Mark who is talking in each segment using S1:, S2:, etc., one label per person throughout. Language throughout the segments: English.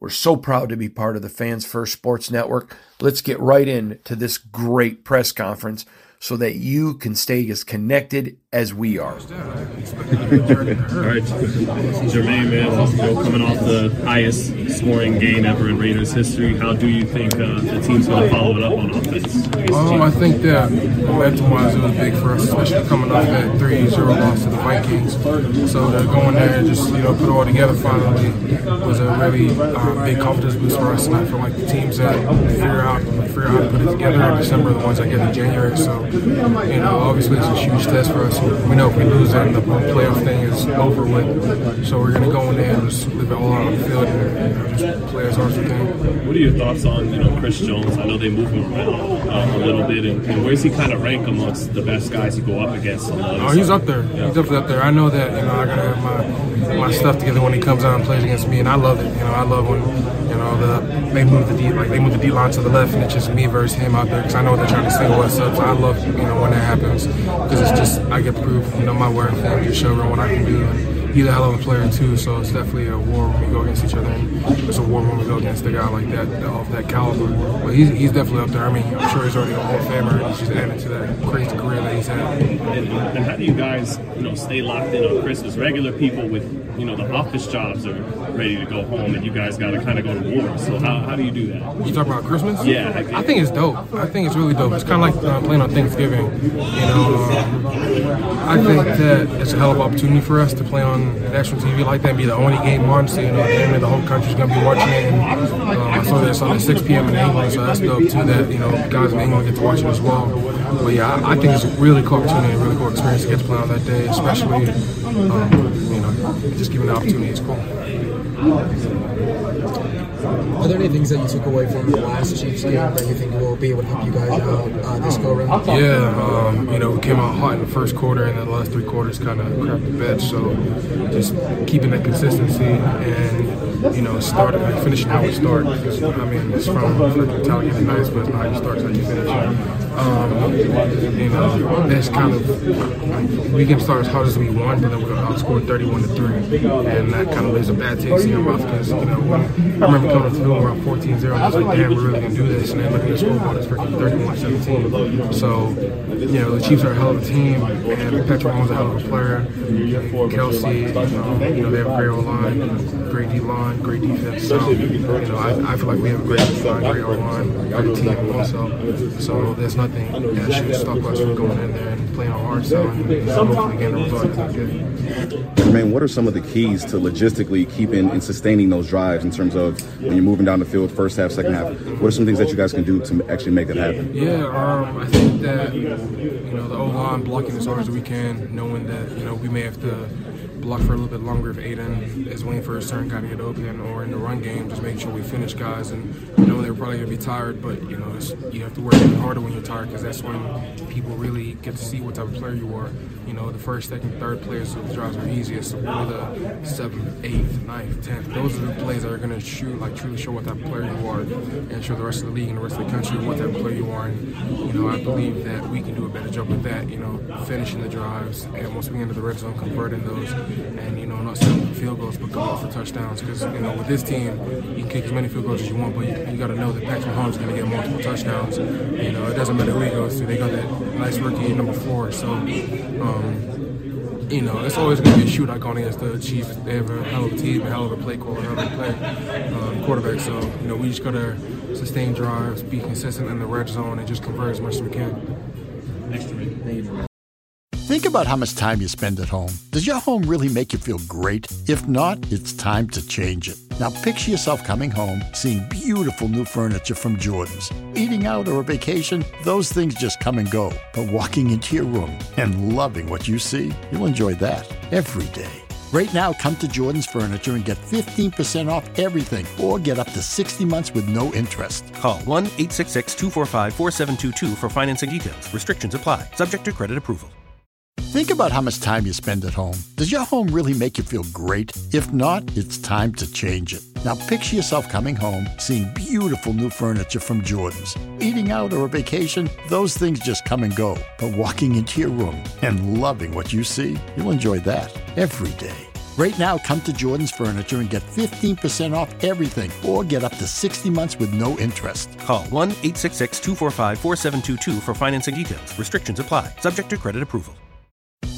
S1: We're so proud to be part of the Fans First Sports Network. Let's get right into this great press conference so that you can stay as connected as we are.
S2: All right, Jermaine, man, you know, coming off the highest scoring game ever in Raiders history, how do you think uh, the team's going to follow it up on offense?
S3: Um, I think that momentum-wise, it was big for us, especially coming off that 3-0 loss to the Vikings. So to go in there and just you know put it all together finally was a really uh, big confidence boost for us. And I feel like the teams that figure out figure out how to put it together in December are the ones that get in January. So you know, obviously it's a huge test for us. We know if we lose, then the playoff thing is over with. So we're going to go in there and just leave it all out on the field and you know, just play as hard as we can.
S2: What are your thoughts on you know Chris Jones? I know they move him around uh, a little bit, and, and where's he kind of rank amongst the best guys you go up against? On the other
S3: Oh, he's up there. He's definitely up there. I know that you know I gotta have my my stuff together when he comes out and plays against me, and I love it. You know, I love when you know the they move the D like they move the D line to the left, and it's just me versus him out there because I know they're trying to single us up. So I love you know when that happens because it's just I get proof. You know, my worth and just show everyone what I can do. And he's a hell of a player too, so it's definitely a war when we go against each other. And it's a war when we go against a guy like that of that caliber. But he's he's definitely up there. I mean, I'm sure he's already a Hall of Famer, he's just adding to that crazy career that he's had.
S2: And, and how do you guys, you know, stay locked in on Christmas? Regular people with, you know, the office jobs are ready to go home, and you guys got to kind of go to war. So how, how do you do that?
S3: You talk about Christmas?
S2: Yeah.
S3: I think it's dope. I think it's really dope. It's kind of like uh, playing on Thanksgiving. You know, um, I think that it's a hell of an opportunity for us to play on national TV like that be the only game on. So, you know, damn near the whole country's to be watching it. And uh, I saw this on at 6 p.m. in England, so that's dope too that, you know, guys in England get to watch it as well. But yeah, I, I think it's a really cool opportunity, a really cool experience to get to play on that day, especially, um, you know, just given the opportunity. It's cool.
S4: Are there any things that you took away from the last Chiefs game that you think will be able to help you guys out uh, this go around?
S3: Yeah, um, you know, we came out hot in the first quarter, and the last three quarters kind of crapped the bed. So just keeping that consistency and you know, start like finishing how we start. I mean, it's from freaking Italian nice, but it's not how you start, it's how you finish. Um, you know, that's kind of like, we can start as hard as we want, but then we're gonna outscore 31 to three, and that kind of leaves a bad taste in your mouth because you know when I remember coming to through around 14-0, and I was like, damn, we're really gonna do this, and then looking at the scoreboard, it's freaking 31-17. So, you know, the Chiefs are a hell of a team, and Patrick Mahomes a hell of a player. Kelce, um, you know, they have a great O line, great D line, great defense. So, you know, I, I feel like we have a great D line, great O line, great team also. So there's nothing that should stop us from going in there and playing our hearts out and you hopefully getting a result. That's good.
S5: Jermaine, what are some of the keys to logistically keeping and sustaining those drives in terms of when you're moving down the field, first half, second half? What are some things that you guys can do to actually make that happen?
S3: Yeah, um, I think that you know the O line blocking as hard as we can, knowing that you know we may have to block for a little bit longer if Aidan is waiting for his turn, kind of get open, or in the run game, just make sure we finish guys. And you know they're probably gonna be tired, but you know you have to work harder when you're tired because that's when people really get to see what type of player you are. You know, the first, second, third players, so the drives are easiest. So really the seventh, eighth, ninth, tenth, those are the plays that are gonna shoot like truly show what type of player you are, and show the rest of the league and the rest of the country what type of player you are. And you know, I believe that we can do a better job with that. You know, finishing the drives, and once we get into the red zone, converting those, and you know, not settling for field goals, but going for touchdowns. Because you know, with this team, you can kick as many field goals as you want, but you, you got to know that Patrick Mahomes is going to get multiple touchdowns. You know, it doesn't matter who he goes to; they got that nice rookie number four. So. Um, you know, it's always going to be a shootout going against the Chiefs. They have a hell of a team, a hell of a play caller, a hell of a play um, quarterback. So, you know, we just got to sustain drives, be consistent in the red zone, and just convert as much as we can.
S6: Think about how much time you spend at home. Does your home really make you feel great? If not, it's time to change it. Now picture yourself coming home, seeing beautiful new furniture from Jordan's. Eating out or a vacation, those things just come and go. But walking into your room and loving what you see, you'll enjoy that every day. Right now, come to Jordan's Furniture and get 15% off everything or get up to 60 months with no interest.
S7: Call 1 866 245 4722 for financing details. Restrictions apply, subject to credit approval.
S6: Think about how much time you spend at home. Does your home really make you feel great? If not, it's time to change it. Now picture yourself coming home, seeing beautiful new furniture from Jordan's. Eating out or a vacation, those things just come and go. But walking into your room and loving what you see, you'll enjoy that every day. Right now, come to Jordan's Furniture and get 15% off everything or get up to 60 months with no interest.
S7: Call 1 866 245 4722 for financing details. Restrictions apply, subject to credit approval.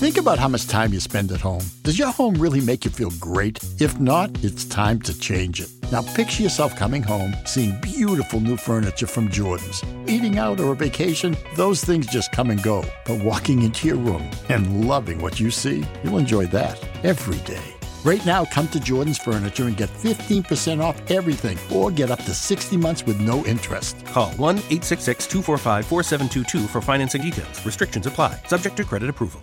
S6: Think about how much time you spend at home. Does your home really make you feel great? If not, it's time to change it. Now picture yourself coming home, seeing beautiful new furniture from Jordan's. Eating out or a vacation, those things just come and go. But walking into your room and loving what you see, you'll enjoy that every day. Right now, come to Jordan's Furniture and get 15% off everything or get up to 60 months with no interest.
S7: Call 1 866 245 4722 for financing details. Restrictions apply, subject to credit approval.